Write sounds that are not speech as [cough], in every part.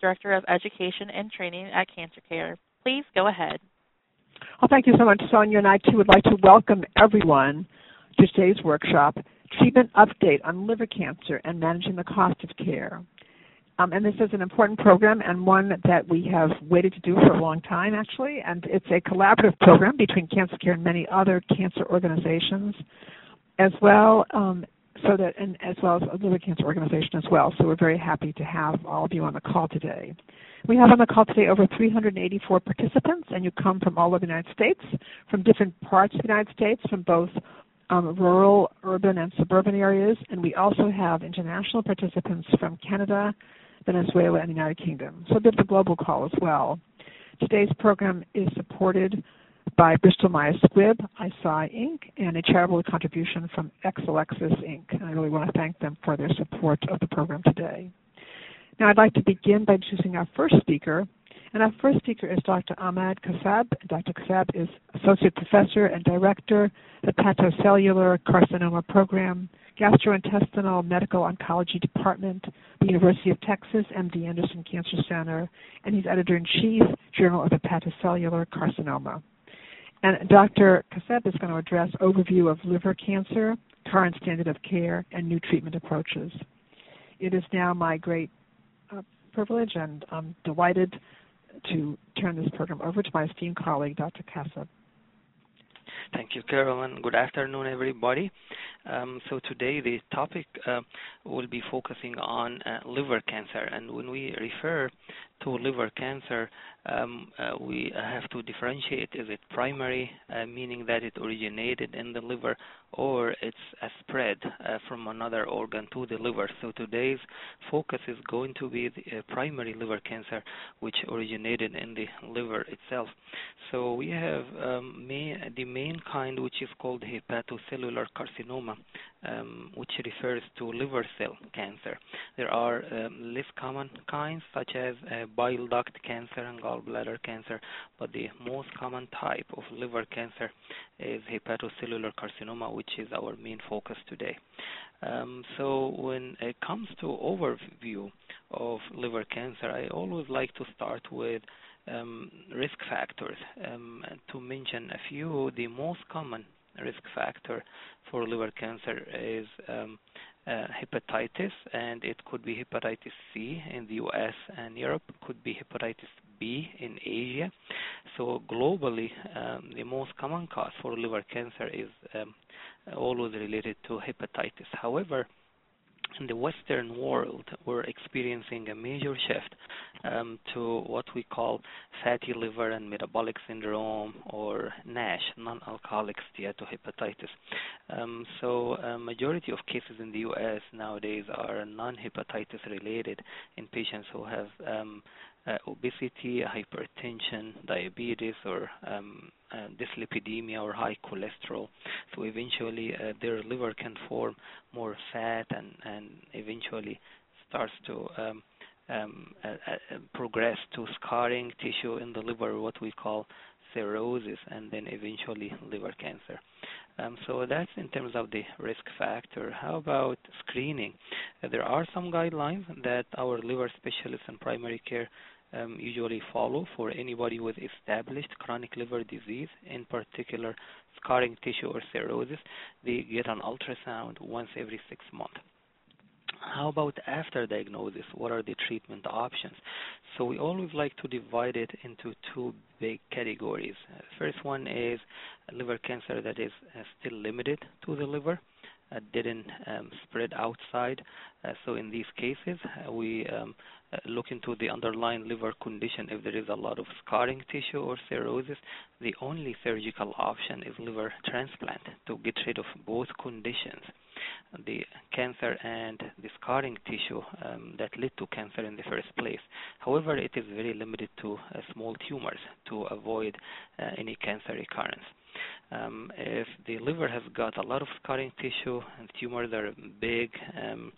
Director of Education and Training at Cancer Care. Please go ahead. Well, thank you so much, Sonia, and I too would like to welcome everyone to today's workshop, Treatment Update on Liver Cancer and Managing the Cost of Care. Um, and this is an important program and one that we have waited to do for a long time, actually. And it's a collaborative program between Cancer Care and many other cancer organizations, as well um, so that and as well as a liver cancer organization as well. So we're very happy to have all of you on the call today. We have on the call today over 384 participants, and you come from all over the United States, from different parts of the United States, from both um, rural, urban, and suburban areas, and we also have international participants from Canada, Venezuela, and the United Kingdom. So a bit of a global call as well. Today's program is supported by Bristol Myers Squibb, Eisai Inc., and a charitable contribution from Exelixis Inc. And I really want to thank them for their support of the program today. Now, I'd like to begin by introducing our first speaker. And our first speaker is Dr. Ahmed Kaseb. Dr. Kaseb is Associate Professor and Director, of the Hepatocellular Carcinoma Program, Gastrointestinal Medical Oncology Department, the University of Texas MD Anderson Cancer Center, and he's Editor in Chief, Journal of Hepatocellular Carcinoma. And Dr. Kaseb is going to address overview of liver cancer, current standard of care, and new treatment approaches. It is now my great uh, privilege and I'm delighted to turn this program over to my esteemed colleague, Dr. Kaseb. Thank you, Carolyn. Good afternoon, everybody. Um, so today the topic uh, will be focusing on uh, liver cancer, and when we refer to liver cancer, um, uh, we have to differentiate: is it primary, uh, meaning that it originated in the liver, or it's a spread uh, from another organ to the liver? So today's focus is going to be the uh, primary liver cancer, which originated in the liver itself. So we have um, the main kind, which is called hepatocellular carcinoma um, which refers to liver cell cancer. There are um, less common kinds, such as uh, bile duct cancer and gallbladder cancer, but the most common type of liver cancer is hepatocellular carcinoma, which is our main focus today. Um, so when it comes to overview of liver cancer, I always like to start with um, risk factors. Um, to mention a few, the most common risk factor for liver cancer is um, uh, hepatitis, and it could be hepatitis C in the U.S. and Europe, could be hepatitis B in Asia. So globally, um, the most common cause for liver cancer is um, always related to hepatitis. However, in the Western world, we're experiencing a major shift um, to what we call fatty liver and metabolic syndrome, or NASH, non-alcoholic steatohepatitis. Um, so, a majority of cases in the U.S. nowadays are non-hepatitis related in patients who have um, uh, obesity, hypertension, diabetes, or um, uh, dyslipidemia or high cholesterol. So eventually, uh, their liver can form more fat and, and eventually starts to um, um, uh, uh progress to scarring tissue in the liver, what we call cirrhosis, and then eventually liver cancer. Um, so that's in terms of the risk factor. How about screening? Uh, there are some guidelines that our liver specialists and primary care um, usually follow for anybody with established chronic liver disease, in particular scarring tissue or cirrhosis. They get an ultrasound once every six months. How about after diagnosis? What are the treatment options? So we always like to divide it into two big categories. Uh, first one is liver cancer that is uh, still limited to the liver, uh, didn't um, spread outside. Uh, so in these cases, uh, we um, look into the underlying liver condition. If there is a lot of scarring tissue or cirrhosis, the only surgical option is liver transplant to get rid of both conditions. the cancer and the scarring tissue um, that led to cancer in the first place. However, it is very limited to uh, small tumors to avoid uh, any cancer recurrence. Um, if the liver has got a lot of scarring tissue and tumors are big um,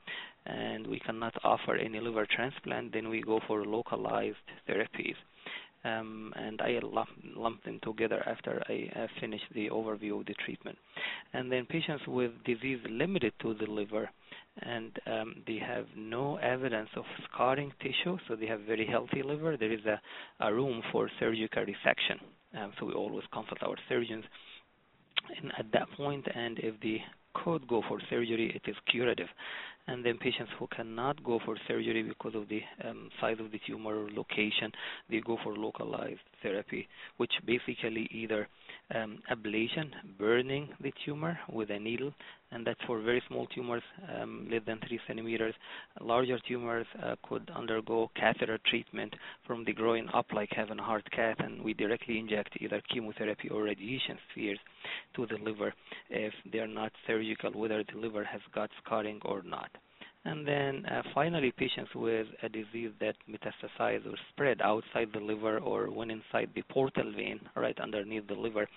and we cannot offer any liver transplant, then we go for localized therapies. Um, and I lump, lump, them together after I uh, finish the overview of the treatment. And then patients with disease limited to the liver, and um, they have no evidence of scarring tissue, so they have very healthy liver. There is a, a room for surgical resection. Um, so we always consult our surgeons and at that point, and if they could go for surgery, it is curative. And then patients who cannot go for surgery because of the um, size of the tumor or location, they go for localized therapy, which basically either um, ablation, burning the tumor with a needle, and that's for very small tumors, um, less than 3 centimeters. Larger tumors uh, could undergo catheter treatment from the groin up like having a heart cath, and we directly inject either chemotherapy or radiation spheres to the liver if they are not surgical, whether the liver has got scarring or not. And then uh, finally, patients with a disease that metastasized or spread outside the liver or went inside the portal vein, right underneath the liver,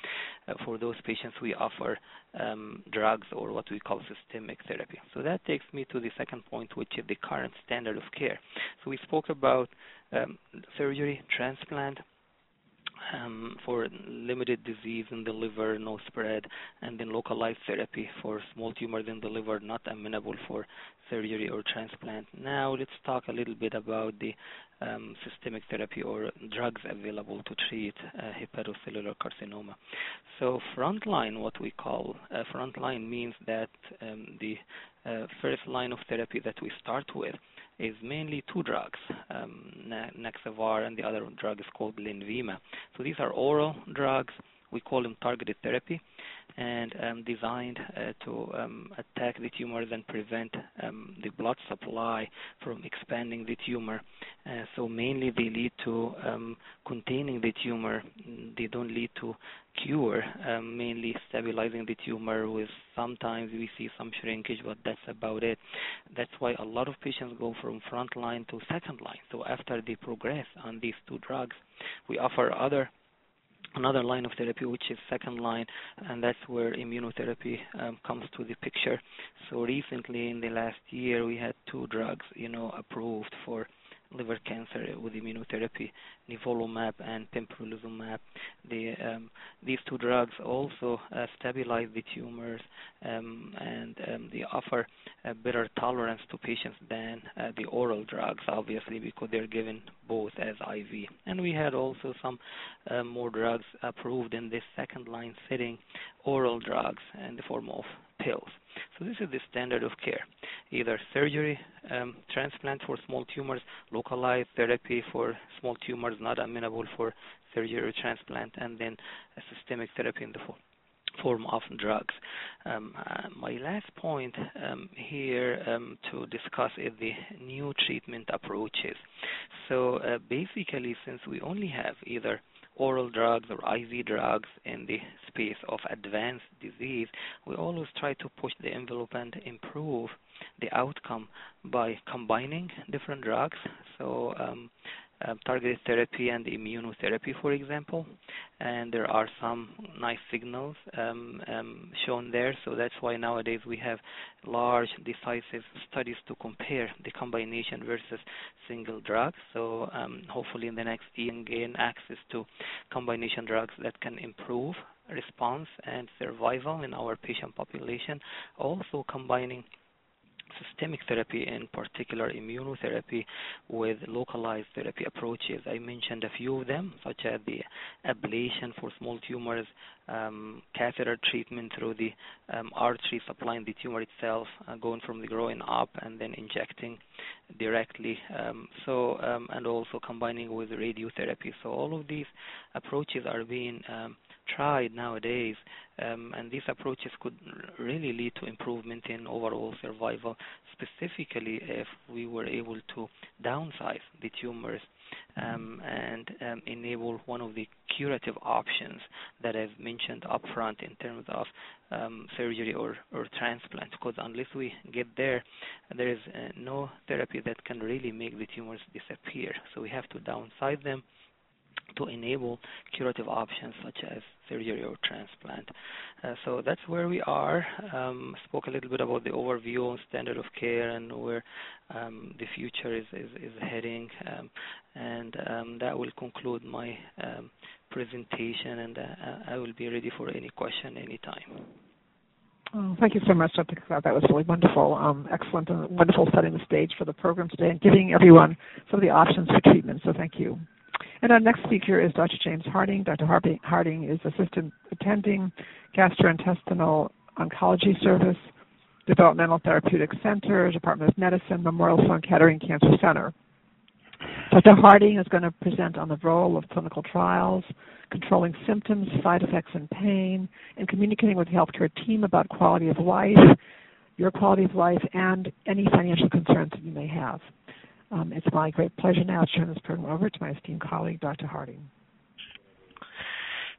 uh, for those patients we offer um, drugs or what we call systemic therapy. So that takes me to the second point, which is the current standard of care. So we spoke about um, surgery, transplant, um, for limited disease in the liver, no spread, and then localized therapy for small tumors in the liver not amenable for surgery or transplant. Now let's talk a little bit about the um, systemic therapy or drugs available to treat uh, hepatocellular carcinoma. So frontline, what we call uh, frontline means that um, the uh, first line of therapy that we start with is mainly two drugs, um, Nexavar and the other drug is called Lenvima. So these are oral drugs. We call them targeted therapy and um, designed uh, to um, attack the tumors and prevent um, the blood supply from expanding the tumor. Uh, so mainly they lead to um, containing the tumor. They don't lead to cure, um, mainly stabilizing the tumor with sometimes we see some shrinkage, but that's about it. That's why a lot of patients go from front line to second line. So after they progress on these two drugs, we offer other another line of therapy, which is second line, and that's where immunotherapy um, comes to the picture. So recently, in the last year, we had two drugs, you know, approved for liver cancer with immunotherapy, nivolumab and pembrolizumab. The, um, these two drugs also uh, stabilize the tumors um, and um, they offer a better tolerance to patients than uh, the oral drugs, obviously, because they're given both as IV. And we had also some uh, more drugs approved in this second line setting, oral drugs in the form of pills. So this is the standard of care, either surgery, um, transplant for small tumors, localized therapy for small tumors not amenable for surgery or transplant, and then a systemic therapy in the form form of drugs. Um, uh, my last point um, here um, to discuss is the new treatment approaches. So uh, basically, since we only have either oral drugs or IV drugs in the space of advanced disease, we always try to push the envelope and improve the outcome by combining different drugs. So um, targeted therapy and immunotherapy, for example, and there are some nice signals um, um, shown there. So that's why nowadays we have large, decisive studies to compare the combination versus single drugs. So um, hopefully in the next year, gain access to combination drugs that can improve response and survival in our patient population. Also combining systemic therapy, in particular immunotherapy, with localized therapy approaches. I mentioned a few of them, such as the ablation for small tumors, um, catheter treatment through the um, artery supplying the tumor itself, uh, going from the groin up, and then injecting directly. Um, so, um, and also combining with radiotherapy. So, all of these approaches are being um, tried nowadays, um, and these approaches could really lead to improvement in overall survival, specifically if we were able to downsize the tumors um, and um, enable one of the curative options that I've mentioned upfront in terms of um, surgery or, or transplant. Because unless we get there, there is uh, no therapy that can really make the tumors disappear. So we have to downsize them to enable curative options such as surgery or transplant. Uh, so that's where we are. Um, spoke a little bit about the overview on standard of care and where um, the future is, is, is heading. Um, and um, that will conclude my um, presentation, and uh, I will be ready for any question anytime. Oh, thank you so much, Dr. That was really wonderful, um, excellent, and wonderful setting the stage for the program today and giving everyone some of the options for treatment. So thank you. And our next speaker is Dr. James Harding. Dr. Harding is Assistant Attending Gastrointestinal Oncology Service, Developmental Therapeutic Center, Department of Medicine, Memorial Sloan Kettering Cancer Center. Dr. Harding is going to present on the role of clinical trials, controlling symptoms, side effects, and pain, and communicating with the healthcare team about quality of life, your quality of life, and any financial concerns that you may have. Um, it's my great pleasure now to turn this program over to my esteemed colleague, Dr. Harding.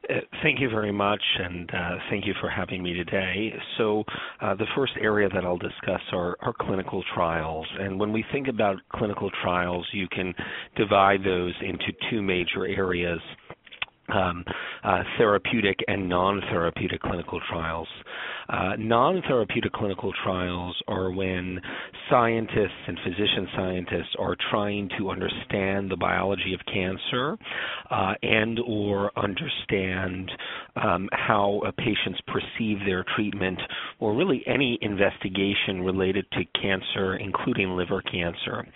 Uh, thank you very much, and uh, thank you for having me today. So, uh, the first area that I'll discuss are, are, clinical trials. And when we think about clinical trials, you can divide those into two major areas. Um, uh, therapeutic and non-therapeutic clinical trials. Uh, non-therapeutic clinical trials are when scientists and physician scientists are trying to understand the biology of cancer uh, and or understand um, how patients perceive their treatment or really any investigation related to cancer, including liver cancer.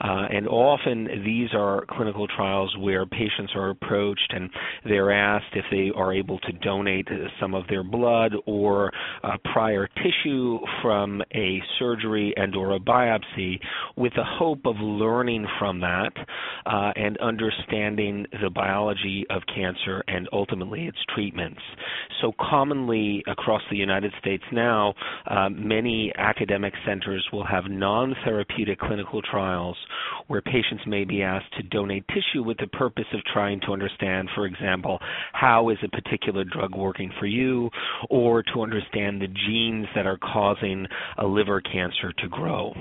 Uh, and often these are clinical trials where patients are approached and they're asked if they are able to donate some of their blood or uh, prior tissue from a surgery and or a biopsy with the hope of learning from that uh, and understanding the biology of cancer and ultimately its treatments. So commonly across the United States now, uh, many academic centers will have non-therapeutic clinical trials where patients may be asked to donate tissue with the purpose of trying to understand, for example, how is a particular drug working for you, or to understand the genes that are causing a liver cancer to grow.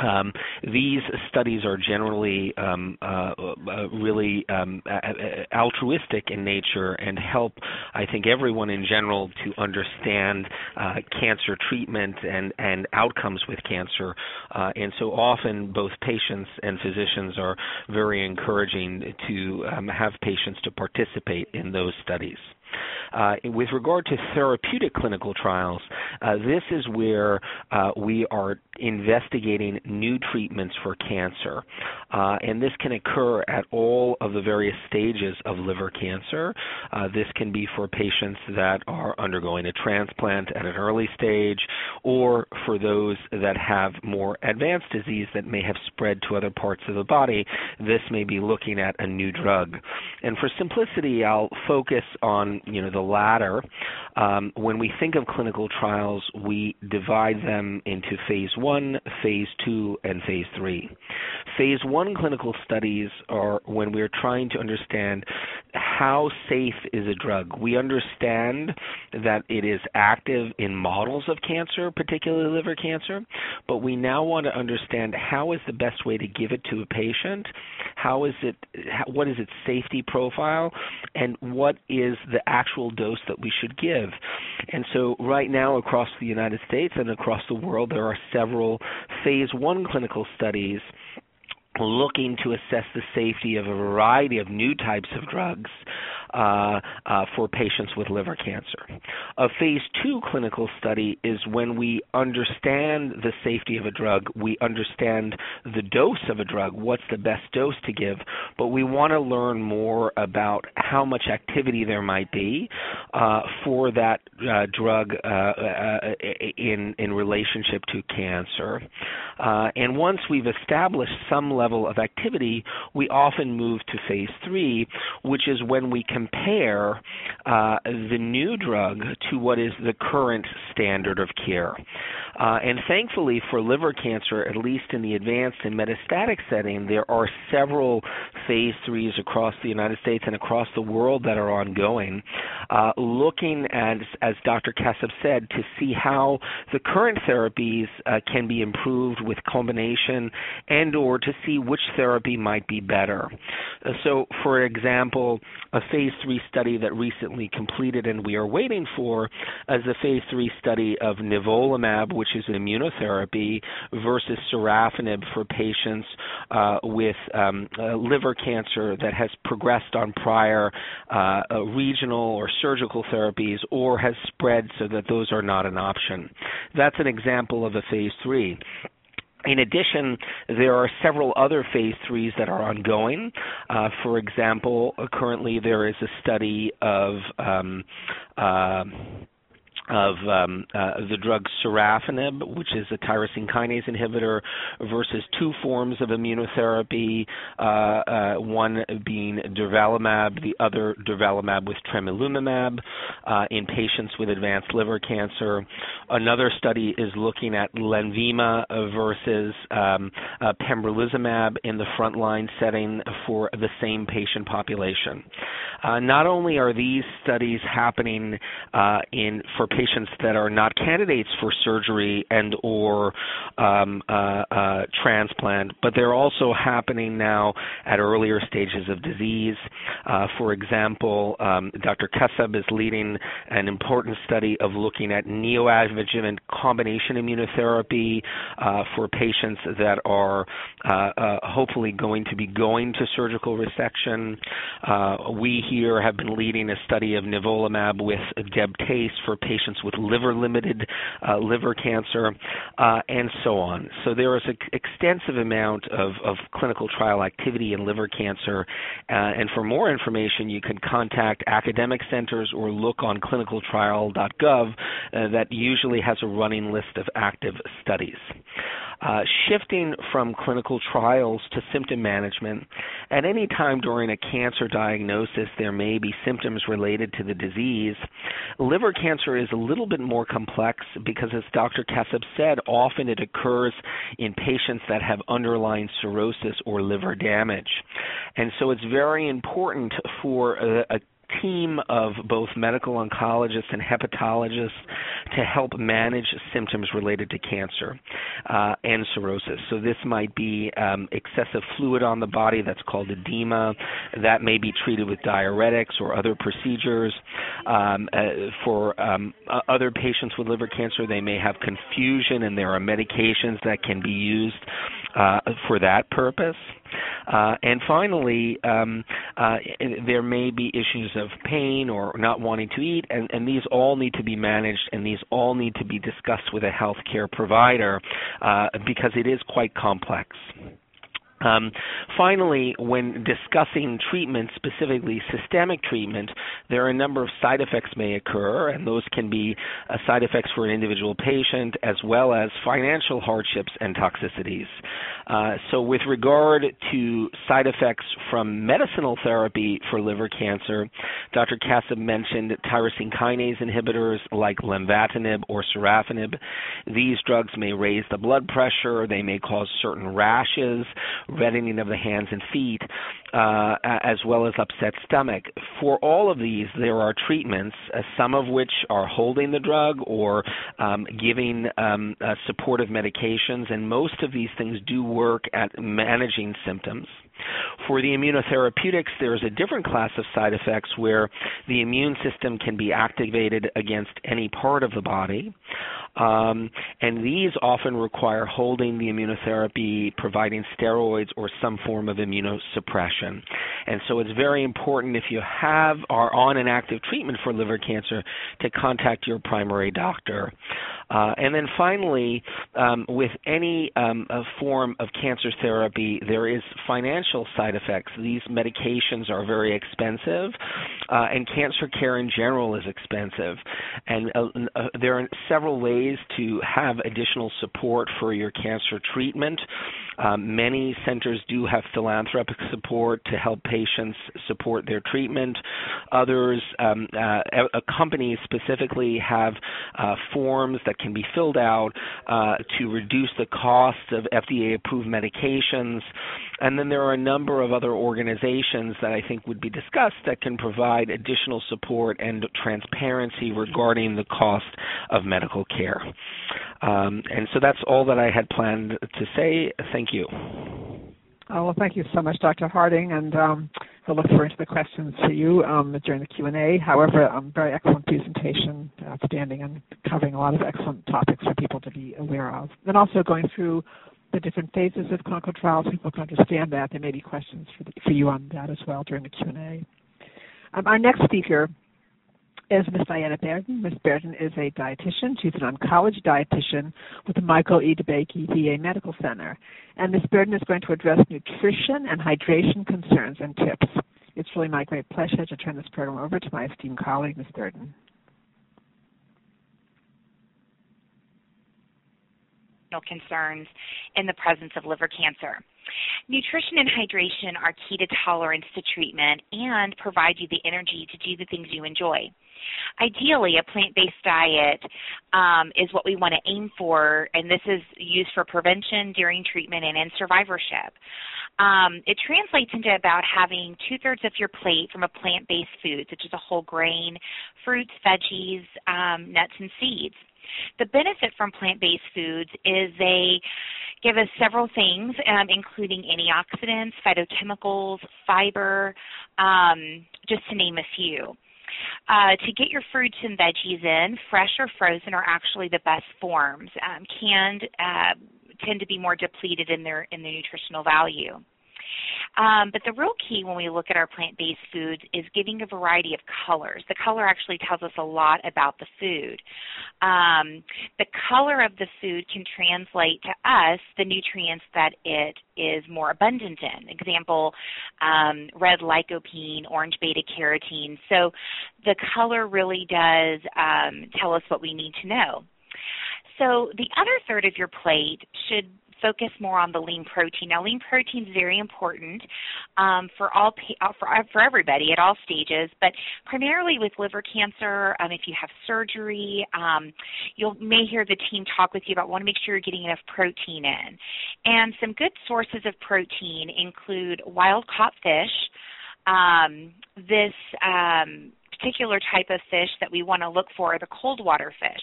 Um, these studies are generally um, uh, uh, really um, altruistic in nature and help, I think, everyone in general to understand uh, cancer treatment and, and outcomes with cancer. Uh, and so often, both patients and physicians are very encouraging to um, have patients to participate in those studies. Uh, with regard to therapeutic clinical trials, uh, this is where uh, we are investigating new treatments for cancer. Uh, and this can occur at all of the various stages of liver cancer. Uh, this can be for patients that are undergoing a transplant at an early stage, or for those that have more advanced disease that may have spread to other parts of the body. This may be looking at a new drug. And for simplicity, I'll focus on you know the latter. Um, when we think of clinical trials, we divide them into phase one, phase two, and phase three. Phase one clinical studies are when we're trying to understand how safe is a drug. We understand that it is active in models of cancer, particularly liver cancer, but we now want to understand how is the best way to give it to a patient, how is it, what is its safety profile, and what is the actual dose that we should give. And so, right now, across the United States and across the world, there are several phase one clinical studies looking to assess the safety of a variety of new types of drugs uh, uh, for patients with liver cancer. A phase two clinical study is when we understand the safety of a drug, we understand the dose of a drug, what's the best dose to give, but we want to learn more about how much activity there might be uh, for that uh, drug uh, uh, in in relationship to cancer. and once we've established some level of activity, we often move to phase three, which is when we compare uh, the new drug to what is the current standard of care. Uh, and thankfully for liver cancer, at least in the advanced and metastatic setting, there are several phase threes across the United States and across the world that are ongoing, uh, looking at, as Dr. Kaseb said, to see how the current therapies uh, can be improved with combination and or to see which therapy might be better. Uh, so, for example, a phase three study that recently completed and we are waiting for is a phase three study of nivolumab, which is an immunotherapy, versus sorafenib for patients uh, with um, uh, liver cancer that has progressed on prior uh, regional or surgical therapies or has spread so that those are not an option. That's an example of a phase three. In addition, there are several other phase threes that are ongoing. Uh, for example, currently there is a study of um, uh, of um, uh, the drug sorafenib, which is a tyrosine kinase inhibitor, versus two forms of immunotherapy, uh, uh, one being durvalumab, the other durvalumab with tremelimumab uh, in patients with advanced liver cancer. Another study is looking at Lenvima versus um, uh, pembrolizumab in the frontline setting for the same patient population. Uh, not only are these studies happening in for patients that are not candidates for surgery and or um, uh, uh, transplant, but they're also happening now at earlier stages of disease. Uh, for example, um, Dr. Kaseb is leading an important study of looking at neoadjuvant combination immunotherapy uh, for patients that are uh, uh, hopefully going to be going to surgical resection. we here have been leading a study of nivolumab with Deb for patients patients with liver limited uh, liver cancer, uh, and so on. So there is an extensive amount of, of, clinical trial activity in liver cancer. Uh, and for more information, you can contact academic centers or look on clinicaltrial.gov uh, that usually has a running list of active studies. Uh, shifting from clinical trials to symptom management, at any time during a cancer diagnosis, there may be symptoms related to the disease. Liver cancer is a little bit more complex because, as Dr. Kaseb said, often it occurs in patients that have underlying cirrhosis or liver damage. And so it's very important for a, a team of both medical oncologists and hepatologists to help manage symptoms related to cancer uh, and cirrhosis. So this might be um, excessive fluid on the body that's called edema. That may be treated with diuretics or other procedures. Um, uh, for um, other patients with liver cancer, they may have confusion, and there are medications that can be used uh, for that purpose. Uh, and finally, um, uh, there may be issues of pain or not wanting to eat, and, and, these all need to be managed, and these all need to be discussed with a healthcare provider uh, because it is quite complex. Um, finally, when discussing treatment, specifically systemic treatment, there are a number of side effects may occur, and those can be uh, side effects for an individual patient as well as financial hardships and toxicities. Uh, so, with regard to side effects from medicinal therapy for liver cancer, Dr. Kaseb mentioned tyrosine kinase inhibitors like lenvatinib or sorafenib. These drugs may raise the blood pressure, they may cause certain rashes reddening of the hands and feet, uh, as well as upset stomach. For all of these, there are treatments, uh, some of which are holding the drug or um, giving um, uh, supportive medications, and most of these things do work at managing symptoms. For the immunotherapeutics, there is a different class of side effects where the immune system can be activated against any part of the body. Um, and these often require holding the immunotherapy, providing steroids, or some form of immunosuppression. And so it's very important if you have or are on an active treatment for liver cancer to contact your primary doctor. Uh, and then finally, um, with any um, form of cancer therapy, there is financial side effects. These medications are very expensive, uh, and cancer care in general is expensive. And uh, uh, there are several ways to have additional support for your cancer treatment. Um, many centers do have philanthropic support to help patients support their treatment. Others, um, uh, companies specifically, have uh, forms that can be filled out uh, to reduce the cost of FDA approved medications. And then there are a number of other organizations that I think would be discussed that can provide additional support and transparency regarding the cost of medical care. Um, and so that's all that I had planned to say. Thank you. Oh, well, thank you so much, Dr. Harding, and um, we'll look forward to the questions for you um, during the Q&A. However, um, very excellent presentation, outstanding, and covering a lot of excellent topics for people to be aware of. And also going through the different phases of clinical trials, people can understand that. There may be questions for, the, for you on that as well during the Q&A. Um, our next speaker is Ms. Diana Bairden. Ms. Bairden is a dietitian. She's an oncology dietitian with the Michael E. DeBakey VA Medical Center. And Ms. Bairden is going to address nutrition and hydration concerns and tips. It's really my great pleasure to turn this program over to my esteemed colleague, Ms. Bairden. concerns in the presence of liver cancer. Nutrition and hydration are key to tolerance to treatment and provide you the energy to do the things you enjoy. Ideally, a plant based diet um, is what we want to aim for, and this is used for prevention, during treatment, and in survivorship. Um, it translates into about having two thirds of your plate from a plant based food, such as a whole grain, fruits, veggies, um, nuts, and seeds. The benefit from plant based foods is they give us several things, um, including antioxidants, phytochemicals, fiber, um, just to name a few. Uh, to get your fruits and veggies in, fresh or frozen are actually the best forms. Um, canned uh, tend to be more depleted in their in their nutritional value. Um, but the real key when we look at our plant based foods is giving a variety of colors. The color actually tells us a lot about the food. Um, the color of the food can translate to us the nutrients that it is more abundant in. Example, um, red lycopene, orange beta carotene. So the color really does um, tell us what we need to know. So the other third of your plate should focus more on the lean protein. Now, lean protein is very important um, for all uh, for uh, for everybody at all stages, but primarily with liver cancer. Um, if you have surgery, um, you may hear the team talk with you about want to make sure you're getting enough protein in. And some good sources of protein include wild caught fish. Um, this um, particular type of fish that we want to look for are the cold water fish.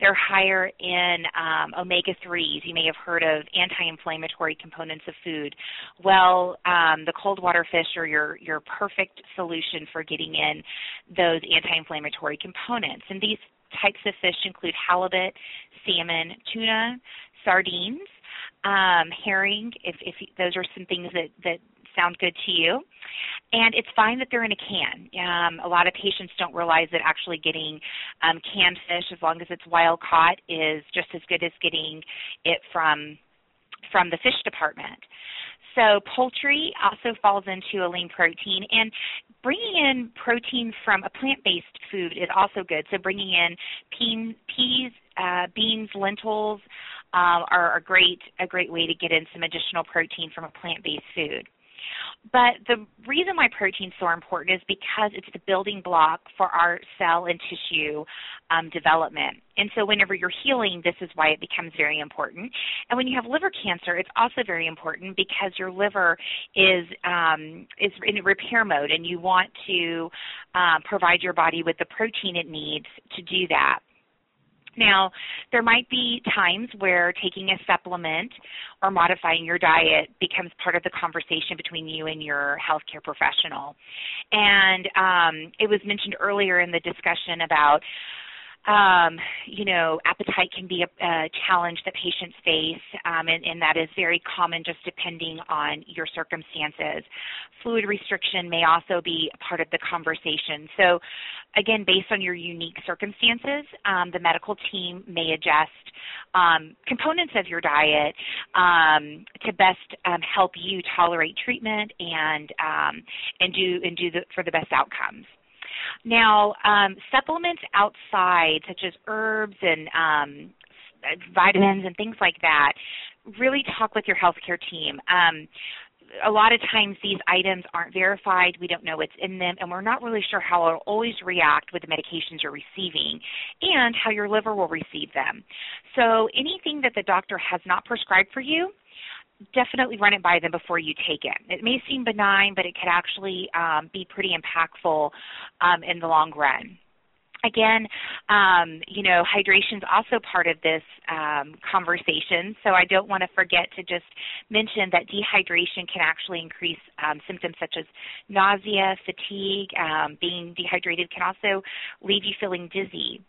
They're higher in um, omega 3s. You may have heard of anti inflammatory components of food. Well, um, the cold water fish are your, your perfect solution for getting in those anti inflammatory components. And these types of fish include halibut, salmon, tuna, sardines, um, herring. If, if those are some things that, that sound good to you. And it's fine that they're in a can. Um, a lot of patients don't realize that actually getting um, canned fish, as long as it's wild caught, is just as good as getting it from from the fish department. So poultry also falls into a lean protein, and bringing in protein from a plant-based food is also good. So bringing in peen, peas, uh, beans, lentils um, are a great a great way to get in some additional protein from a plant-based food. But the reason why protein is so important is because it's the building block for our cell and tissue um, development. And so, whenever you're healing, this is why it becomes very important. And when you have liver cancer, it's also very important because your liver is um, is in repair mode, and you want to uh, provide your body with the protein it needs to do that. Now, there might be times where taking a supplement or modifying your diet becomes part of the conversation between you and your healthcare professional. And um, it was mentioned earlier in the discussion about um, you know, appetite can be a, a challenge that patients face, um, and, and, that is very common just depending on your circumstances. Fluid restriction may also be a part of the conversation. So, again, based on your unique circumstances, um, the medical team may adjust um, components of your diet um, to best um, help you tolerate treatment and and do and do the, for the best outcomes. Now, um, supplements outside, such as herbs and um, vitamins and things like that, really talk with your healthcare team. Um, a lot of times these items aren't verified, we don't know what's in them, and we're not really sure how it'll always react with the medications you're receiving and how your liver will receive them. So anything that the doctor has not prescribed for you, definitely run it by them before you take it. It may seem benign, but it could actually um, be pretty impactful um, in the long run. Again, um, you know, hydration is also part of this um, conversation, so I don't want to forget to just mention that dehydration can actually increase um, symptoms such as nausea, fatigue. Um, being dehydrated can also leave you feeling dizzy.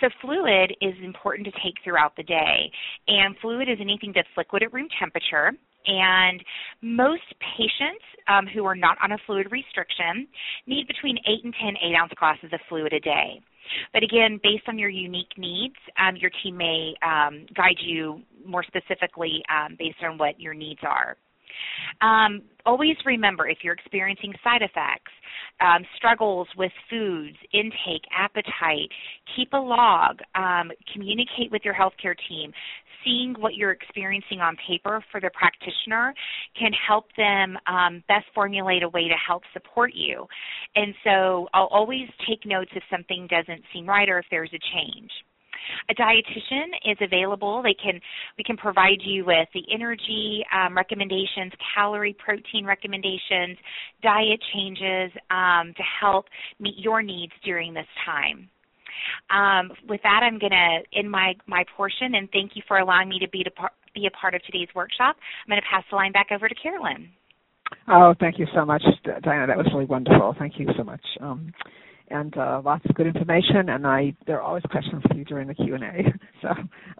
So fluid is important to take throughout the day. And fluid is anything that's liquid at room temperature. And most patients um, who are not on a fluid restriction need between 8 and 10 8 ounce glasses of fluid a day. But again, based on your unique needs, um, your team may um, guide you more specifically um, based on what your needs are. Um, always remember if you're experiencing side effects, um, struggles with foods, intake, appetite, keep a log, um, communicate with your healthcare team. Seeing what you're experiencing on paper for the practitioner can help them um, best formulate a way to help support you. And so I'll always take notes if something doesn't seem right or if there's a change. A dietitian is available. They can we can provide you with the energy um, recommendations, calorie, protein recommendations, diet changes um, to help meet your needs during this time. Um, with that, I'm going to end my, my portion and thank you for allowing me to be, to par- be a part of today's workshop. I'm going to pass the line back over to Carolyn. Oh, thank you so much, Diana. That was really wonderful. Thank you so much. Um, and uh, lots of good information. And I there are always questions for you during the Q and A. [laughs] So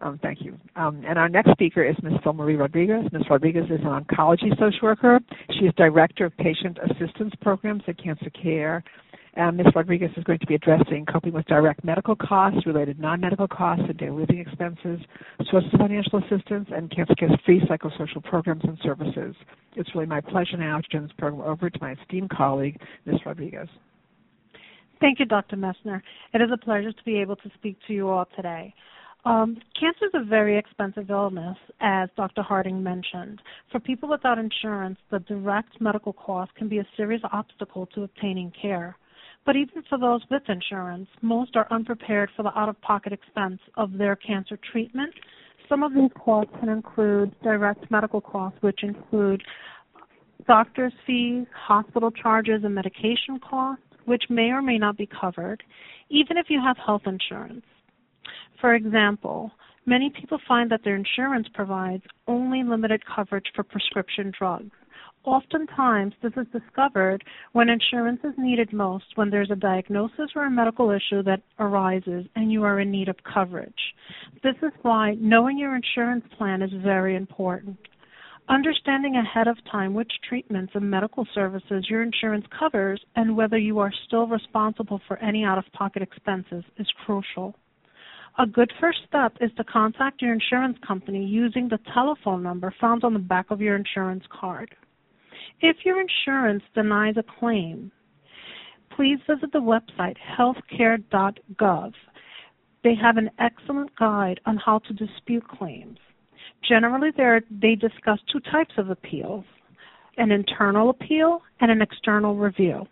um, thank you. Um, and our next speaker is Ms. Marie Rodriguez. Ms. Rodriguez is an oncology social worker. She is director of patient assistance programs at Cancer Care. And Ms. Rodriguez is going to be addressing coping with direct medical costs, related non-medical costs, and daily living expenses, sources of financial assistance, and Cancer Care's free psychosocial programs and services. It's really my pleasure now to turn this program over to my esteemed colleague, Ms. Rodriguez. Thank you, Dr. Messner. It is a pleasure to be able to speak to you all today. Um, cancer is a very expensive illness, as Dr. Harding mentioned. For people without insurance, the direct medical cost can be a serious obstacle to obtaining care. But even for those with insurance, most are unprepared for the out of pocket expense of their cancer treatment. Some of these costs can include direct medical costs, which include doctor's fees, hospital charges, and medication costs which may or may not be covered, even if you have health insurance. For example, many people find that their insurance provides only limited coverage for prescription drugs. Oftentimes, this is discovered when insurance is needed most when there's a diagnosis or a medical issue that arises and you are in need of coverage. This is why knowing your insurance plan is very important. Understanding ahead of time which treatments and medical services your insurance covers and whether you are still responsible for any out of pocket expenses is crucial. A good first step is to contact your insurance company using the telephone number found on the back of your insurance card. If your insurance denies a claim, please visit the website healthcare.gov. They have an excellent guide on how to dispute claims. Generally, they discuss two types of appeals an internal appeal and an external review.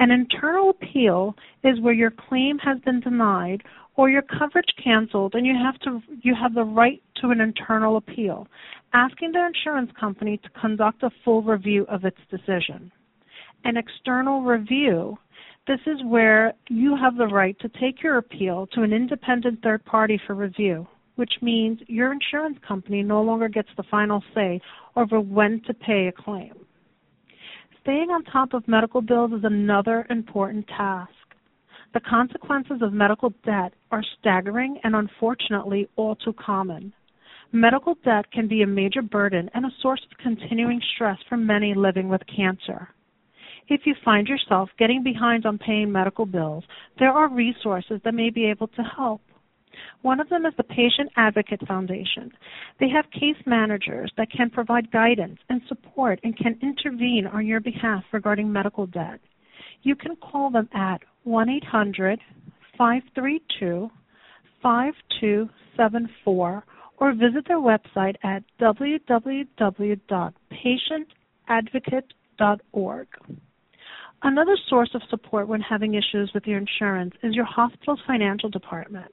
An internal appeal is where your claim has been denied or your coverage canceled and you have to you have the right to an internal appeal, asking the insurance company to conduct a full review of its decision. An external review this is where you have the right to take your appeal to an independent third party for review which means your insurance company no longer gets the final say over when to pay a claim. Staying on top of medical bills is another important task. The consequences of medical debt are staggering and unfortunately all too common. Medical debt can be a major burden and a source of continuing stress for many living with cancer. If you find yourself getting behind on paying medical bills, there are resources that may be able to help. One of them is the Patient Advocate Foundation. They have case managers that can provide guidance and support and can intervene on your behalf regarding medical debt. You can call them at 1 800 532 5274 or visit their website at www.patientadvocate.org. Another source of support when having issues with your insurance is your hospital's financial department.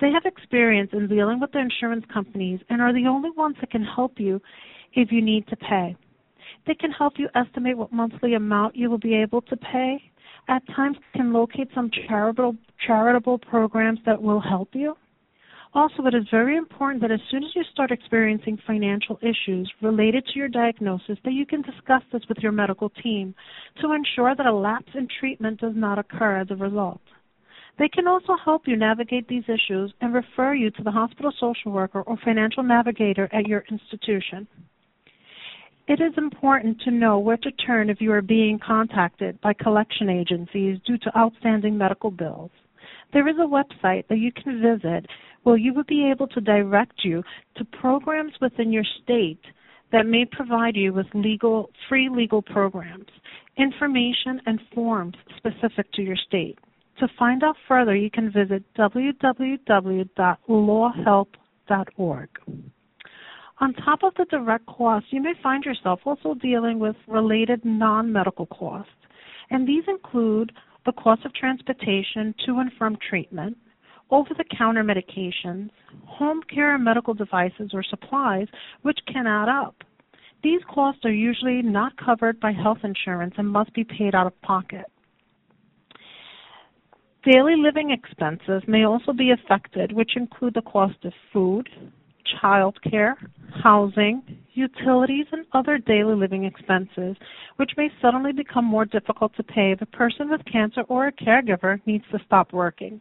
They have experience in dealing with the insurance companies and are the only ones that can help you if you need to pay. They can help you estimate what monthly amount you will be able to pay. At times can locate some charitable charitable programs that will help you. Also, it is very important that as soon as you start experiencing financial issues related to your diagnosis, that you can discuss this with your medical team to ensure that a lapse in treatment does not occur as a result. They can also help you navigate these issues and refer you to the hospital social worker or financial navigator at your institution. It is important to know where to turn if you are being contacted by collection agencies due to outstanding medical bills. There is a website that you can visit where you will be able to direct you to programs within your state that may provide you with legal free legal programs, information and forms specific to your state. To find out further, you can visit www.lawhelp.org. On top of the direct costs, you may find yourself also dealing with related non-medical costs, and these include the cost of transportation to and from treatment, over-the-counter medications, home care and medical devices or supplies, which can add up. These costs are usually not covered by health insurance and must be paid out of pocket. Daily living expenses may also be affected, which include the cost of food, child care, housing, utilities, and other daily living expenses, which may suddenly become more difficult to pay if a person with cancer or a caregiver needs to stop working.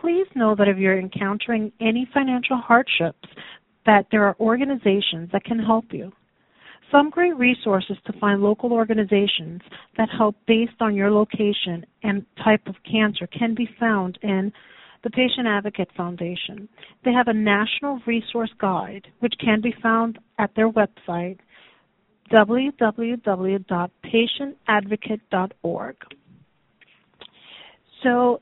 Please know that if you're encountering any financial hardships, that there are organizations that can help you. Some great resources to find local organizations that help based on your location and type of cancer can be found in the Patient Advocate Foundation. They have a national resource guide which can be found at their website www.patientadvocate.org. So,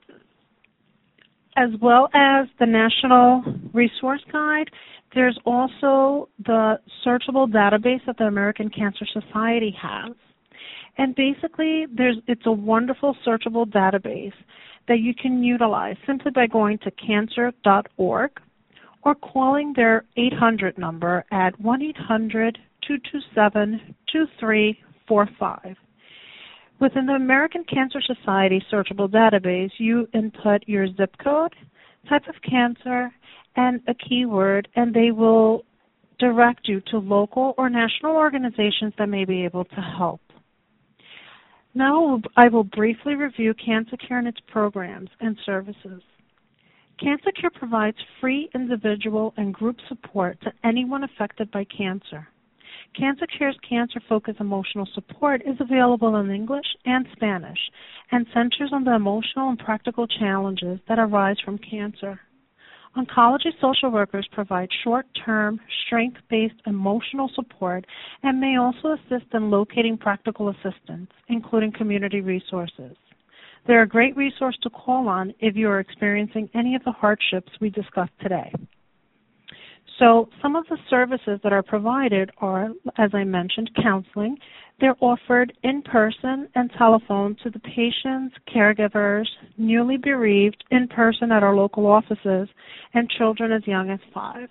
as well as the National Resource Guide, there's also the searchable database that the American Cancer Society has. And basically, it's a wonderful searchable database that you can utilize simply by going to cancer.org or calling their 800 number at 1 800 227 2345. Within the American Cancer Society searchable database, you input your zip code, type of cancer, and a keyword, and they will direct you to local or national organizations that may be able to help. Now I will briefly review Cancer Care and its programs and services. Cancer Care provides free individual and group support to anyone affected by cancer. Cancer Care's cancer focused emotional support is available in English and Spanish and centers on the emotional and practical challenges that arise from cancer. Oncology social workers provide short term, strength based emotional support and may also assist in locating practical assistance, including community resources. They're a great resource to call on if you are experiencing any of the hardships we discussed today. So, some of the services that are provided are, as I mentioned, counseling. They're offered in person and telephone to the patients, caregivers, newly bereaved, in person at our local offices, and children as young as five.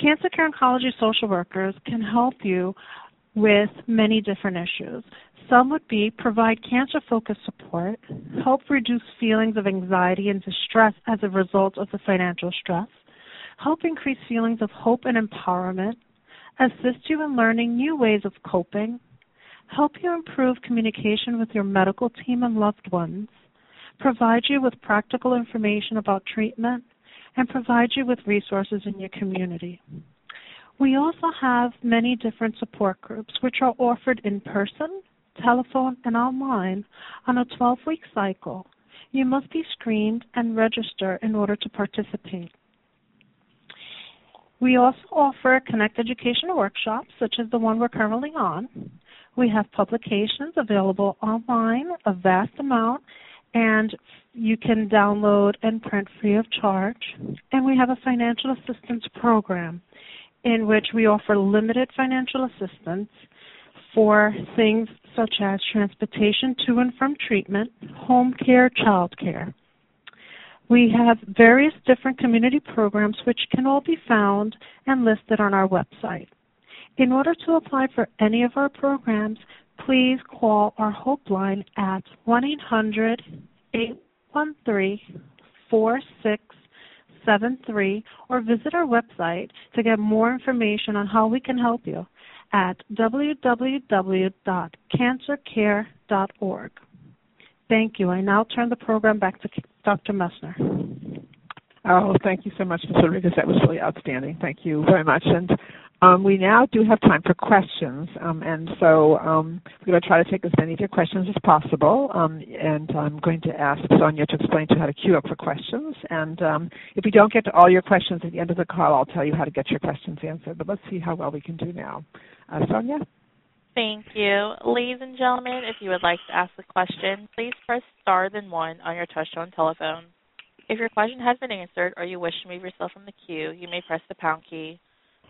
Cancer Care Oncology social workers can help you with many different issues. Some would be provide cancer focused support, help reduce feelings of anxiety and distress as a result of the financial stress, help increase feelings of hope and empowerment, assist you in learning new ways of coping, help you improve communication with your medical team and loved ones, provide you with practical information about treatment, and provide you with resources in your community. We also have many different support groups which are offered in person, telephone, and online on a 12 week cycle. You must be screened and register in order to participate. We also offer Connect educational workshops, such as the one we're currently on. We have publications available online, a vast amount, and you can download and print free of charge. And we have a financial assistance program in which we offer limited financial assistance for things such as transportation to and from treatment, home care, child care. We have various different community programs which can all be found and listed on our website. In order to apply for any of our programs, please call our Hope line at 1 800 813 4673 or visit our website to get more information on how we can help you at www.cancercare.org. Thank you. I now turn the program back to Dr. Messner. Oh, thank you so much, Ms. Rodriguez. That was really outstanding. Thank you very much. And um, we now do have time for questions, um, and so um, we're going to try to take as many of your questions as possible. Um, and I'm going to ask Sonia to explain to you how to queue up for questions. And um, if we don't get to all your questions at the end of the call, I'll tell you how to get your questions answered. But let's see how well we can do now. Uh, Sonia? Thank you. Ladies and gentlemen, if you would like to ask a question, please press star then one on your touchtone telephone. If your question has been answered or you wish to move yourself from the queue, you may press the pound key.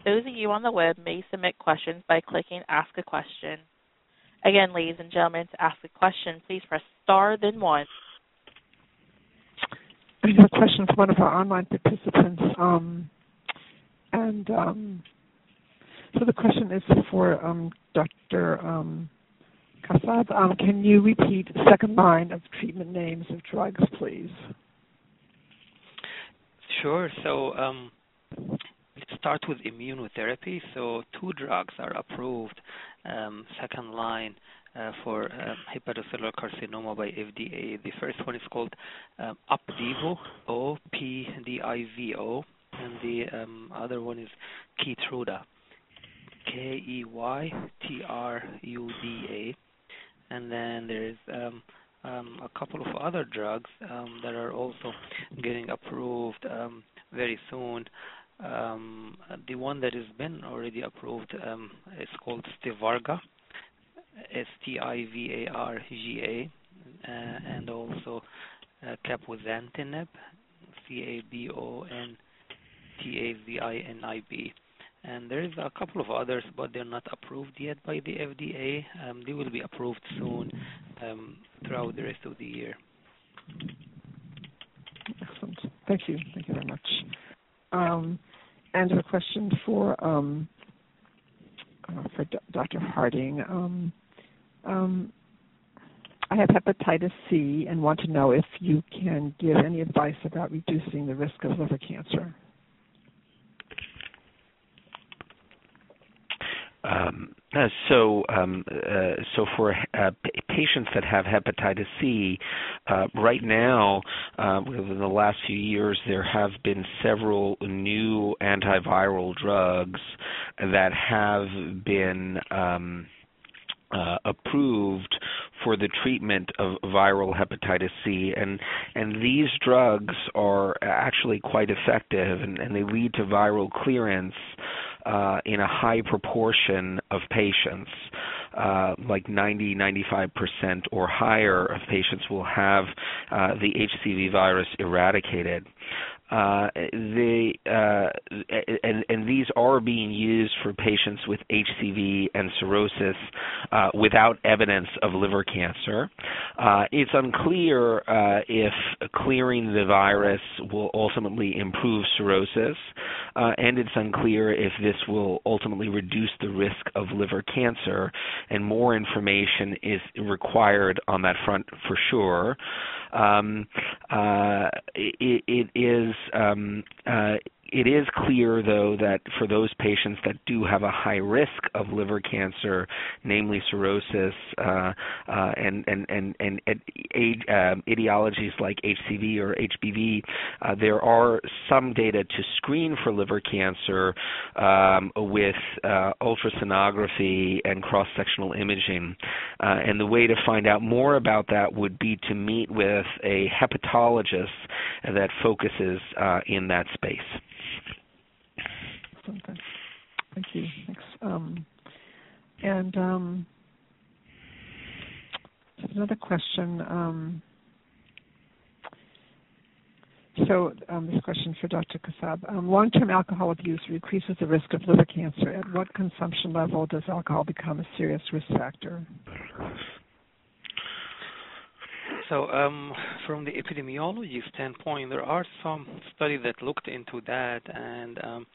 Those of you on the web may submit questions by clicking Ask a Question. Again, ladies and gentlemen, to ask a question, please press star then one. I have a question from one of our online participants. Um, and um, so the question is for um, Dr. Um, Kaseb. Um, can you repeat the second line of treatment names of drugs, please? Sure. So um, let's start with immunotherapy. So two drugs are approved second line uh, for uh, hepatocellular carcinoma by FDA. The first one is called Opdivo, O-P-D-I-V-O, and the other one is Keytruda, K-E-Y-T-R-U-D-A. And then there's um, um, a couple of other drugs um, that are also getting approved um, very soon. Um, the one that has been already approved um, is called Stivarga, S-T-I-V-A-R-G-A, uh, and also uh, cabozantinib, C-A-B-O-N-T-A-Z-I-N-I-B. And there is a couple of others, but they're not approved yet by the FDA. Um, they will be approved soon um, throughout the rest of the year. Excellent. Thank you. Thank you very much. Um, and a question for um, uh, for D- Dr. Harding. Um, um, I have hepatitis C and want to know if you can give any advice about reducing the risk of liver cancer. Um, uh, so, um, uh, so for uh, patients that have hepatitis C, uh, right now, uh, within the last few years, there have been several new antiviral drugs that have been um, uh, approved for the treatment of viral hepatitis C, and and these drugs are actually quite effective, and, and they lead to viral clearance uh, in a high proportion of patients. Uh, like 90, 95% or higher of patients will have uh, the HCV virus eradicated. Uh, they uh, and, and these are being used for patients with HCV and cirrhosis uh, without evidence of liver cancer. Uh, it's unclear uh, if clearing the virus will ultimately improve cirrhosis, and it's unclear if this will ultimately reduce the risk of liver cancer. And more information is required on that front for sure. Um, it, it is um, uh, it is clear, though, that for those patients that do have a high risk of liver cancer, namely cirrhosis uh, uh, and and and and, and uh, etiologies like HCV or HBV, uh, there are some data to screen for liver cancer um, with uh, ultrasonography and cross-sectional imaging. Uh, and the way to find out more about that would be to meet with a hepatologist that focuses uh, in that space. Thank you. Thanks. Um, and um, another question. Um, so um, this question for Dr. Kaseb. Um, long-term alcohol abuse increases the risk of liver cancer. At what consumption level does alcohol become a serious risk factor? So, um, from the epidemiology standpoint, there are some studies that looked into that, and um,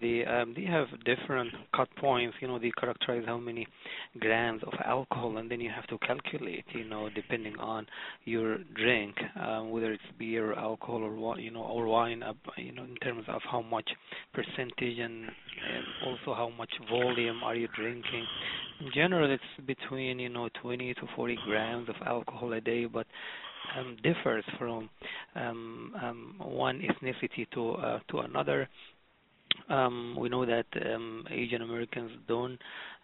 they um, they have different cut points. You know, they characterize how many grams of alcohol, and then you have to calculate. You know, depending on your drink, um, whether it's beer, or alcohol, or you know, or wine. You know, in terms of how much percentage and, and also how much volume are you drinking. In general, it's between you know 20 to 40 grams of alcohol a day, but um, differs from um, um, one ethnicity to uh, to another. Um, we know that um, Asian Americans don't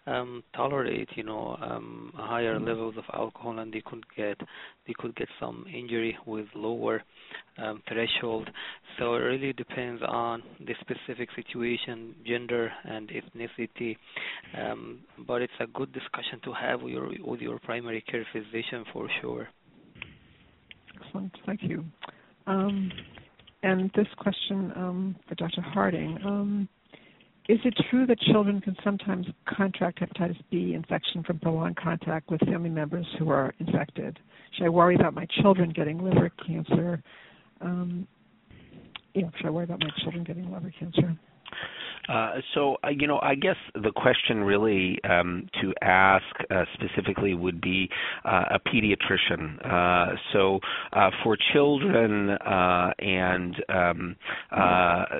um, tolerate, you know, um, higher levels of alcohol, and they could get they could get some injury with lower um, threshold. So it really depends on the specific situation, gender, and ethnicity. Um, but it's a good discussion to have with your with your primary care physician for sure. Excellent, thank you. Um, and this question um, for Dr. Harding. Um, is it true that children can sometimes contract hepatitis B infection from prolonged contact with family members who are infected? Should I worry about my children getting liver cancer? Um, should I worry about my children getting liver cancer? Uh, so, uh, you know, I guess the question really um, to ask uh, specifically would be a pediatrician. Uh, so, for children and um,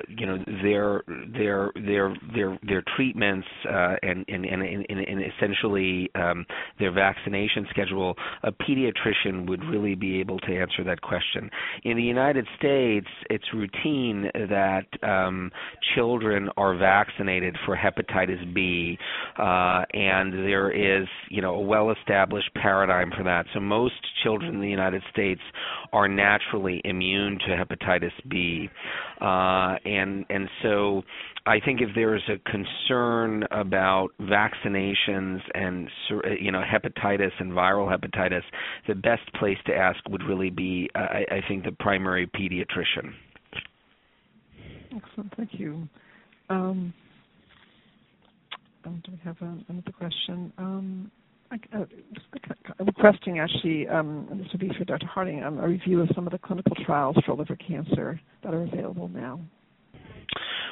you know their their their their their treatments and, and, and and essentially um, their vaccination schedule, a pediatrician would really be able to answer that question. In the United States, it's routine that children are vaccinated for hepatitis B, uh, and there is, you know, a well-established paradigm for that. So most children in the United States are naturally immune to hepatitis B, uh, and and so I think if there is a concern about vaccinations and you know hepatitis and viral hepatitis, the best place to ask would really be, uh, I, I think, the primary pediatrician. Excellent, thank you. Um, um, do we have um, another question? Um, I, uh, requesting actually, um, this would be for Dr. Harding, um, a review of some of the clinical trials for liver cancer that are available now.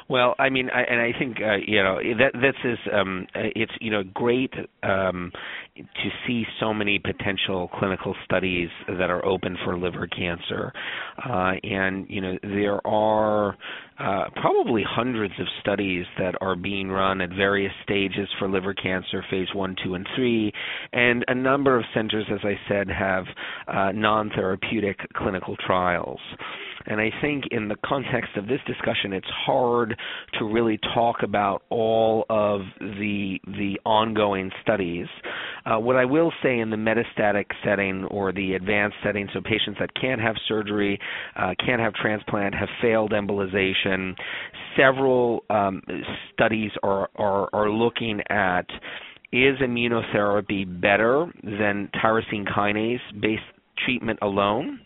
Well, I mean, I, and I think uh, you know that this is um, it's you know great um, to see so many potential clinical studies that are open for liver cancer, uh, and you know there are uh, probably hundreds of studies that are being run at various stages for liver cancer, phase one, two, and three, and a number of centers, as I said, have uh, non-therapeutic clinical trials. And I think in the context of this discussion, it's hard to really talk about all of the the ongoing studies. Uh, what I will say in the metastatic setting or the advanced setting, so patients that can't have surgery, uh, can't have transplant, have failed embolization, several um, studies are, are are looking at is immunotherapy better than tyrosine kinase based treatment alone?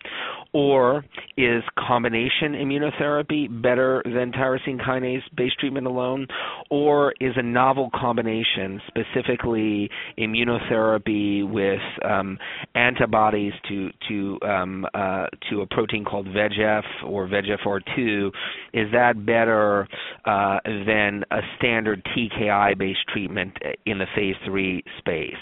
Or is combination immunotherapy better than tyrosine kinase based treatment alone? Or is a novel combination, specifically immunotherapy with um, antibodies to to um, uh, to a protein called VEGF or VEGFR2, is that better uh, than a standard TKI based treatment in the phase three space?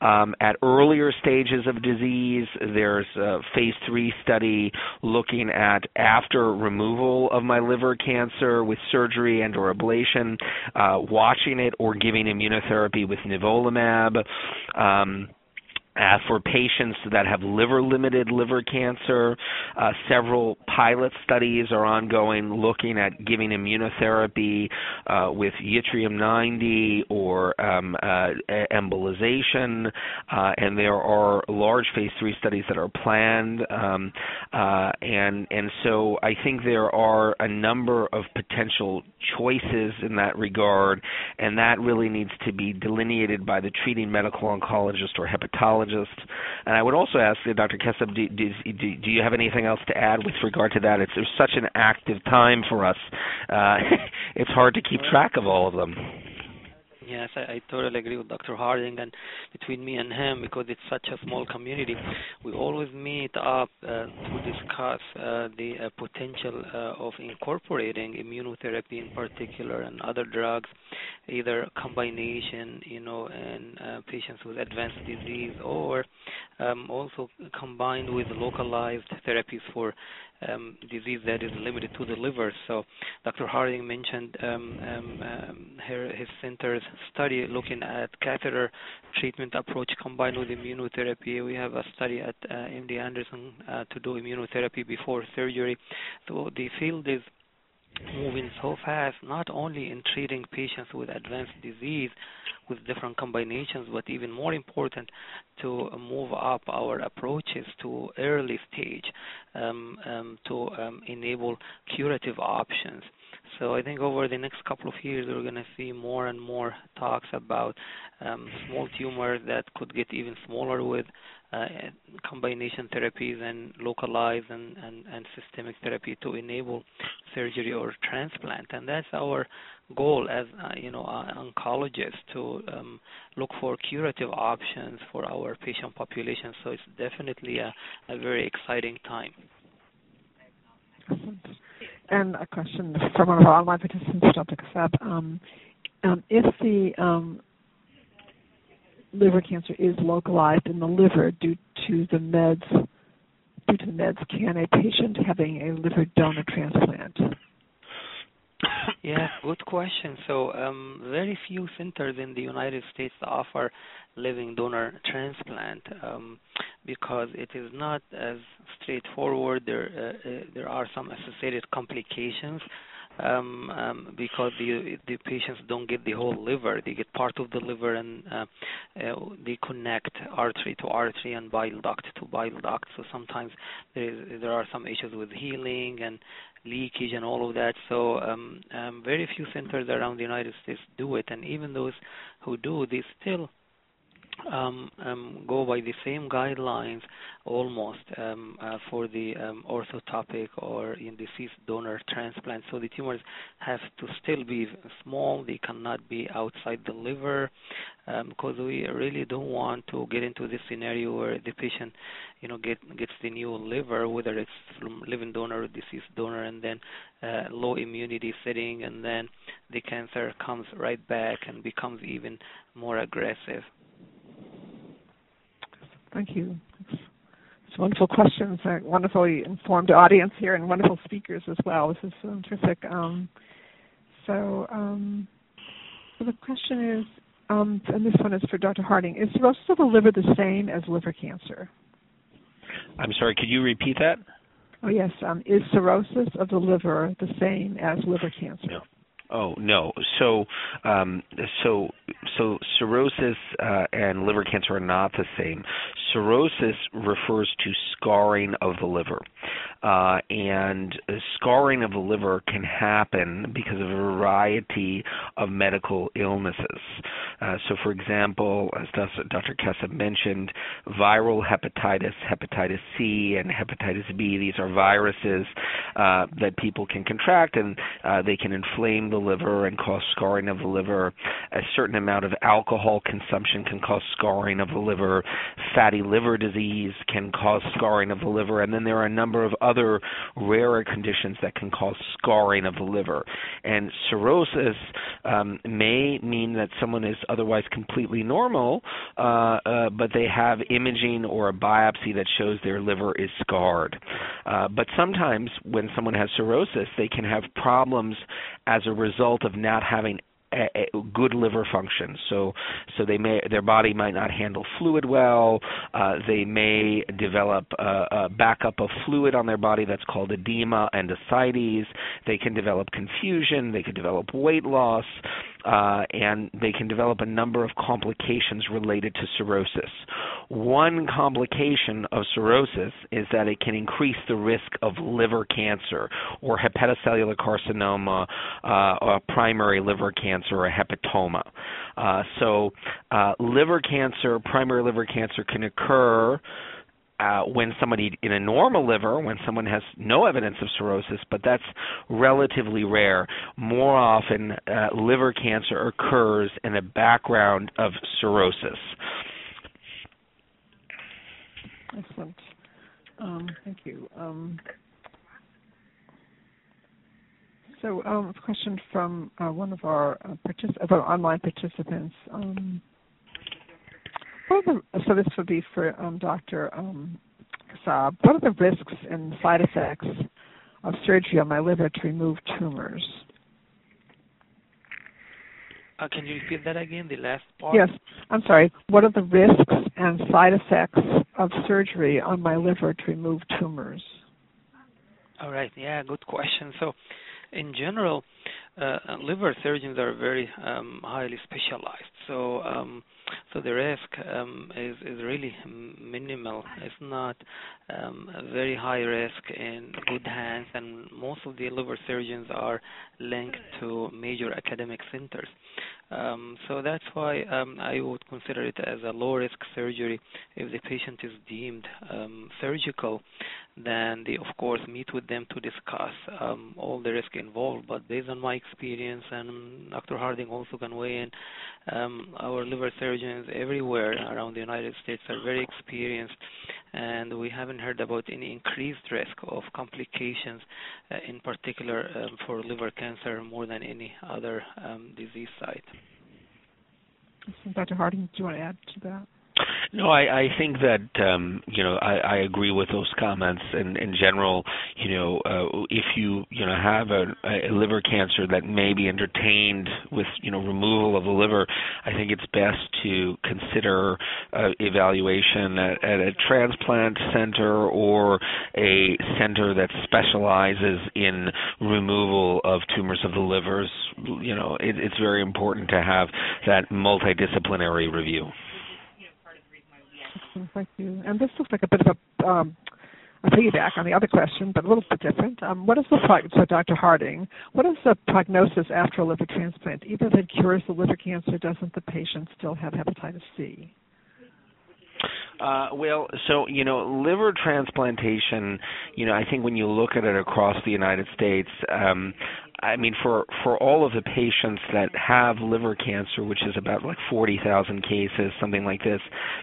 Um, at earlier stages of disease, there's phase three study study looking at after removal of my liver cancer with surgery and or ablation, uh, watching it or giving immunotherapy with nivolumab. Um, uh, for patients that have liver limited liver cancer. Uh, several pilot studies are ongoing looking at giving immunotherapy uh, with yttrium 90 or um, uh, embolization, uh, and there are large phase three studies that are planned. Um, uh, and and so I think there are a number of potential choices in that regard, and that really needs to be delineated by the treating medical oncologist or hepatologist and I would also ask Dr. Kaseb, do, do, do, you have anything else to add with regard to that? It's there's such an active time for us. Uh, [laughs] it's hard to keep track of all of them. Yes, I, I totally agree with Dr. Harding. And between me and him, because it's such a small community, we always meet up uh, to discuss uh, the uh, potential uh, of incorporating immunotherapy in particular and other drugs, either combination, you know, in uh, patients with advanced disease, or um, also combined with localized therapies for um, disease that is limited to the liver. So Dr. Harding mentioned um, um, um, her, his center's study looking at catheter treatment approach combined with immunotherapy. We have a study at uh, MD Anderson uh, to do immunotherapy before surgery. So the field is moving so fast, not only in treating patients with advanced disease with different combinations, but even more important, to move up our approaches to early stage um, um, to um, enable curative options. So I think over the next couple of years, we're going to see more and more talks about um, small tumors that could get even smaller with combination therapies and localized and, and, and systemic therapy to enable surgery or transplant. And that's our goal as uh, you know uh, oncologists to um, look for curative options for our patient population. So it's definitely a, a very exciting time. And a question from one of our online participants, Dr. Kaseb. Um, um, if the um, liver cancer is localized in the liver due to the meds, due to the meds, can a patient having a liver donor transplant? Yeah, good question. So, um, very few centers in the United States offer living donor transplant um, because it is not as straightforward. There, uh, uh, there are some associated complications um, um, because the the patients don't get the whole liver; they get part of the liver, and uh, uh, they connect artery to artery and bile duct to bile duct. So sometimes there is there are some issues with healing and leakage and all of that. So um, um, very few centers around the United States do it, and even those who do, they still um, um, go by the same guidelines almost um, uh, for the um, orthotopic or in deceased donor transplant. So the tumors have to still be small; they cannot be outside the liver, because um, we really don't want to get into this scenario where the patient, you know, get gets the new liver, whether it's from living donor or deceased donor, and then uh, low immunity setting, and then the cancer comes right back and becomes even more aggressive. Thank you. It's wonderful questions, a wonderfully informed audience here, and wonderful speakers as well. This is so terrific. Um, so, um, so the question is, um, and this one is for Dr. Harding: Is cirrhosis of the liver the same as liver cancer? I'm sorry. Could you repeat that? Oh yes. Um, is cirrhosis of the liver the same as liver cancer? No. Oh no. So um, so so cirrhosis uh, and liver cancer are not the same. Cirrhosis refers to scarring of the liver, uh, and scarring of the liver can happen because of a variety of medical illnesses. Uh, so, for example, as Dr. Kaseb mentioned, viral hepatitis, hepatitis C, and hepatitis B. These are viruses uh, that people can contract, and uh, they can inflame the liver and cause scarring of the liver. A certain amount of alcohol consumption can cause scarring of the liver. Fatty liver disease can cause scarring of the liver, and then there are a number of other rarer conditions that can cause scarring of the liver. And cirrhosis um, may mean that someone is otherwise completely normal, uh, uh, but they have imaging or a biopsy that shows their liver is scarred. Uh, but sometimes when someone has cirrhosis, they can have problems as a result of not having a, a good liver function. So, so they may their body might not handle fluid well. Uh, they may develop a, a backup of fluid on their body that's called edema and ascites. They can develop confusion. They could develop weight loss uh, and they can develop a number of complications related to cirrhosis. One complication of cirrhosis is that it can increase the risk of liver cancer or hepatocellular carcinoma, uh, or primary liver cancer, or hepatoma. Uh, so, uh, liver cancer, primary liver cancer, can occur uh, when somebody in a normal liver, when someone has no evidence of cirrhosis, but that's relatively rare. More often, uh, liver cancer occurs in the background of cirrhosis. Excellent. Um, thank you. Um, so, um, a question from uh, one of our, uh, partic- of our online participants. Um, what are the, so this would be for um, Dr. Um, Kaseb. What are the risks and side effects of surgery on my liver to remove tumors? Uh, can you repeat that again, the last part? Yes, I'm sorry. What are the risks and side effects of surgery on my liver to remove tumors? All right. Yeah, good question. So, in general, uh, liver surgeons are very um, highly specialized. So, um, so the risk um, is is really minimal. It's not um, a very high risk in good hands, and most of the liver surgeons are linked to major academic centers. Um, so that's why um, I would consider it as a low risk surgery if the patient is deemed um, surgical. Then they of course meet with them to discuss um, all the risk involved. But based on my experience, and Dr. Harding also can weigh in, um, our liver surgeons everywhere around the United States are very experienced, and we haven't heard about any increased risk of complications, uh, in particular um, for liver cancer, more than any other um, disease site. Dr. Harding, do you want to add to that? No, I, I think that um, you know I, I agree with those comments. And in general, you know, uh, if you you know have a, a liver cancer that may be entertained with you know removal of the liver, I think it's best to consider uh, evaluation at, at a transplant center or a center that specializes in removal of tumors of the livers. You know, it, it's very important to have that multidisciplinary review. Thank you. And this looks like a bit of a, um, a piggyback on the other question, but a little bit different. Um, what is the so Dr. Harding? What is the prognosis after a liver transplant? Even if it cures the liver cancer, doesn't the patient still have hepatitis C? Uh, well, so you know, liver transplantation. You know, I think when you look at it across the United States, um, I mean, for for all of the patients that have liver cancer, which is about like 40,000 cases, something like this,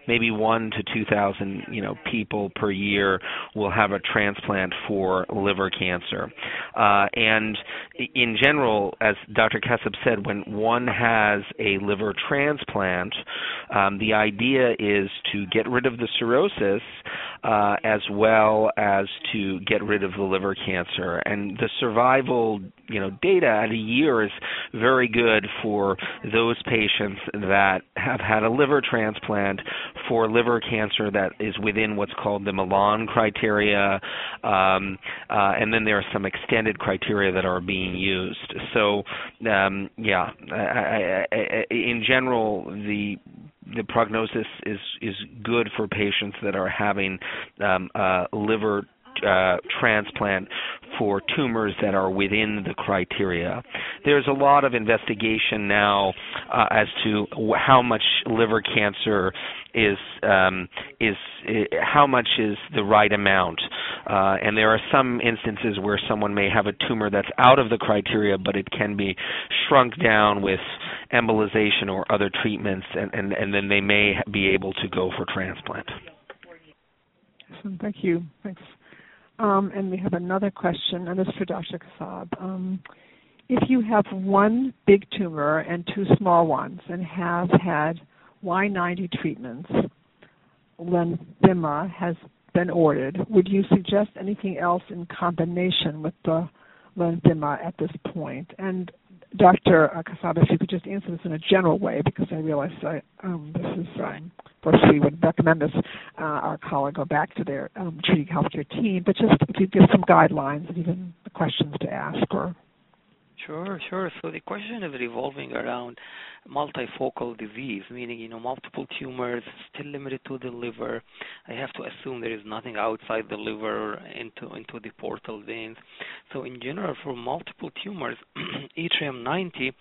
maybe one to 2,000, you know, people per year will have a transplant for liver cancer. Uh, and in general, as Dr. Kaseb said, when one has a liver transplant, um, the idea is to get rid of the cirrhosis uh, as well as to get rid of the liver cancer. And the survival, you know, data at a year is very good for those patients that have had a liver transplant for liver cancer that is within what's called the Milan criteria, um, uh, and then there are some extended criteria that are being used. So, um, yeah, I, I, I, in general, the the prognosis is is good for patients that are having um, uh, liver uh, transplant for tumors that are within the criteria. There's a lot of investigation now uh, as to how much liver cancer is um, is uh, how much is the right amount, uh, and there are some instances where someone may have a tumor that's out of the criteria, but it can be shrunk down with embolization or other treatments, and, and, and then they may be able to go for transplant. Thank you. Thanks. Um, and we have another question, and this is for Dr. Kaseb. Um, if you have one big tumor and two small ones and have had Y90 treatments, Lenvima has been ordered, would you suggest anything else in combination with the Lenvima at this point? And Dr. Kaseb, if you could just answer this in a general way, because I realize I, um, this is, um, of course, we would recommend this, uh, our colleague go back to their um, treating healthcare team, but just you give some guidelines and even questions to ask or Sure, sure. So the question is revolving around multifocal disease, meaning, you know, multiple tumors still limited to the liver. I have to assume there is nothing outside the liver into into the portal veins. So in general, for multiple tumors, [clears throat] yttrium 90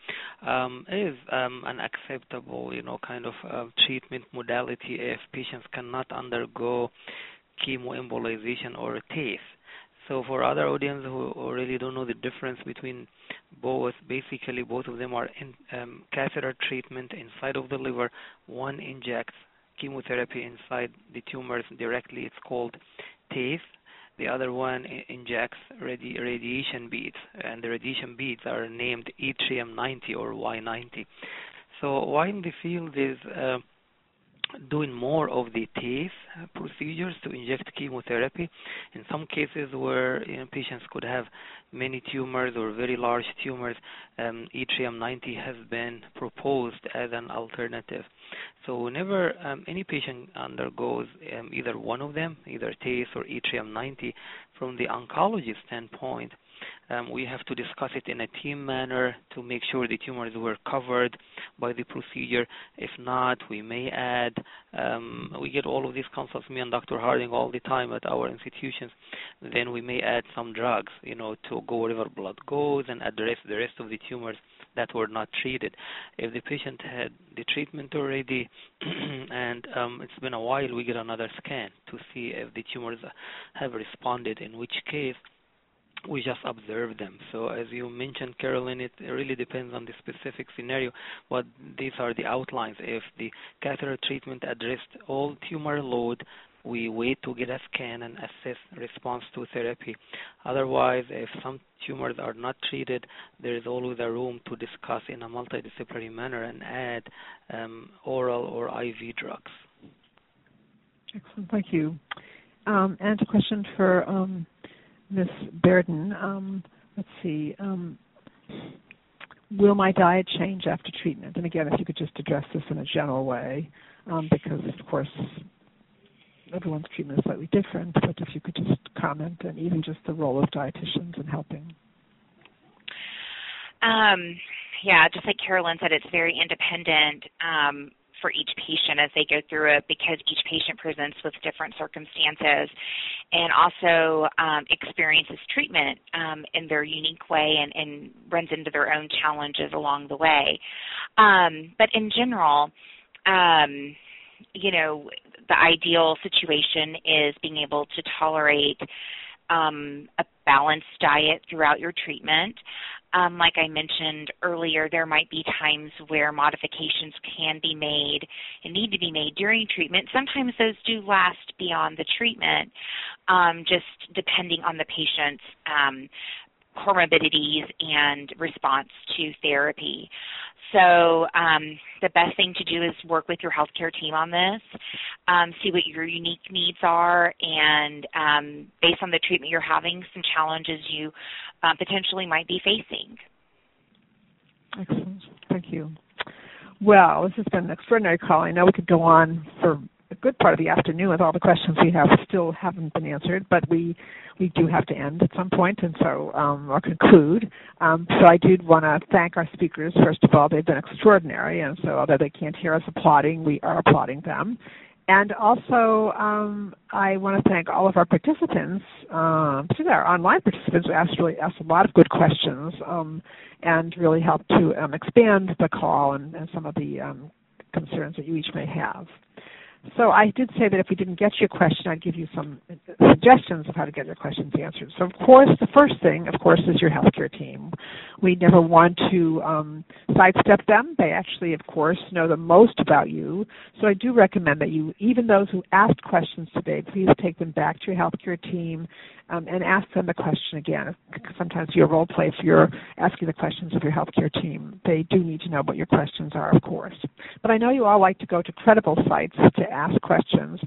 um, is um, an acceptable, you know, kind of uh, treatment modality if patients cannot undergo chemoembolization or TACE. So for other audience who really don't know the difference between both, basically both of them are in um, catheter treatment inside of the liver. One injects chemotherapy inside the tumors directly. It's called TACE. The other one injects radi- radiation beads, and the radiation beads are named yttrium 90 or Y90. So why in the field is uh, doing more of the TACE procedures to inject chemotherapy. In some cases where you know, patients could have many tumors or very large tumors, um, yttrium 90 has been proposed as an alternative. So whenever um, any patient undergoes um, either one of them, either TACE or yttrium 90, from the oncology standpoint, um, we have to discuss it in a team manner to make sure the tumors were covered by the procedure. If not, we may add. Um, we get all of these consults, me and Dr. Harding, all the time at our institutions. Then we may add some drugs, you know, to go wherever blood goes and address the rest of the tumors that were not treated. If the patient had the treatment already [clears throat] and um, it's been a while, we get another scan to see if the tumors have responded, in which case we just observe them. So as you mentioned, Carolyn, it really depends on the specific scenario. But these are the outlines. If the catheter treatment addressed all tumor load, we wait to get a scan and assess response to therapy. Otherwise, if some tumors are not treated, there is always a room to discuss in a multidisciplinary manner and add um, oral or IV drugs. Excellent, thank you. Um, and a question for um, Ms. Bearden. Um, let's see. Um, will my diet change after treatment? And again, if you could just address this in a general way, um, because of course everyone's treatment is slightly different. But if you could just comment, and even just the role of dietitians in helping. Um, yeah, just like Carolyn said, it's very independent. Um, for each patient as they go through it because each patient presents with different circumstances and also um, experiences treatment um, in their unique way and, and, runs into their own challenges along the way. Um, but in general, um, you know, the ideal situation is being able to tolerate um, a balanced diet throughout your treatment. Um, like I mentioned earlier, there might be times where modifications can be made and need to be made during treatment. Sometimes those do last beyond the treatment, um, just depending on the patient's um, comorbidities and response to therapy. So um, the best thing to do is work with your healthcare team on this, um, see what your unique needs are, and um, based on the treatment you're having, some challenges you uh, potentially might be facing. Excellent. Thank you. Well, this has been an extraordinary call. I know we could go on for a good part of the afternoon with all the questions we have still haven't been answered, but we we do have to end at some point, and so um, I'll conclude. Um, so I do want to thank our speakers. First of all, they've been extraordinary, and so although they can't hear us applauding, we are applauding them. And also, um, I want to thank all of our participants, um, particularly our online participants, who asked really asked a lot of good questions um, and really helped to um, expand the call and, and some of the um, concerns that you each may have. So I did say that if we didn't get your question, I'd give you some suggestions of how to get your questions answered. So of course, the first thing, of course, is your healthcare team. We never want to um, sidestep them. They actually, of course, know the most about you. So I do recommend that you, even those who asked questions today, please take them back to your healthcare team um, and ask them the question again. Sometimes your role play if you're asking the questions of your healthcare team. They do need to know what your questions are, of course. But I know you all like to go to credible sites to ask questions.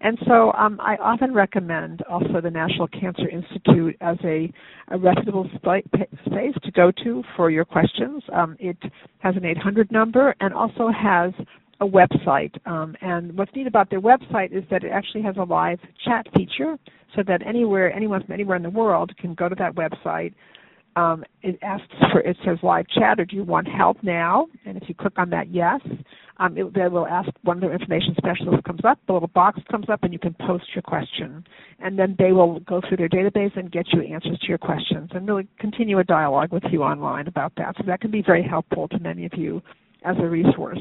And so um, I often recommend also the National Cancer Institute as a, a reputable space to go to for your questions. Um, it has an 800 number and also has a website. Um, and what's neat about their website is that it actually has a live chat feature so that anywhere anyone from anywhere in the world can go to that website. Um, it asks for it says live chat or do you want help now? And if you click on that yes, um, it, they will ask one of their information specialists comes up, the little box comes up, and you can post your question, and then they will go through their database and get you answers to your questions, and really continue a dialogue with you online about that. So that can be very helpful to many of you as a resource.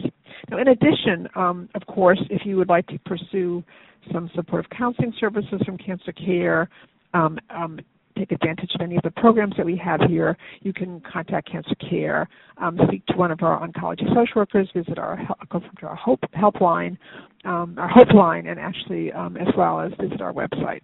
Now, in addition, um, of course, if you would like to pursue some supportive counseling services from Cancer Care, um, um, take advantage of any of the programs that we have here, you can contact Cancer Care, um, speak to one of our oncology social workers, visit our go to our Hope helpline, um, our Hope line, and actually um, as well as visit our website.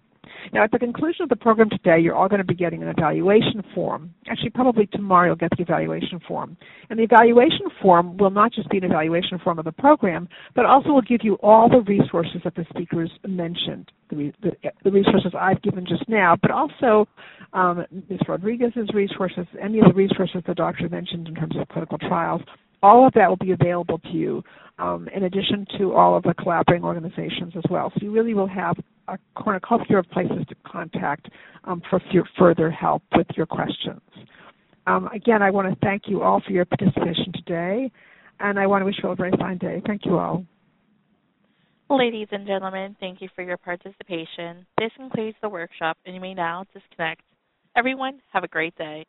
Now, at the conclusion of the program today, you're all going to be getting an evaluation form. Actually, probably tomorrow you'll get the evaluation form. And the evaluation form will not just be an evaluation form of the program, but also will give you all the resources that the speakers mentioned, the, the, the resources I've given just now, but also um, Ms. Rodriguez's resources, any of the resources the doctor mentioned in terms of clinical trials, all of that will be available to you um, in addition to all of the collaborating organizations as well. So you really will have a cornucopia of places to contact um, for further help with your questions. Um, again, I want to thank you all for your participation today, and I want to wish you all a very fine day. Thank you all. Ladies and gentlemen, thank you for your participation. This concludes the workshop, and you may now disconnect. Everyone, have a great day.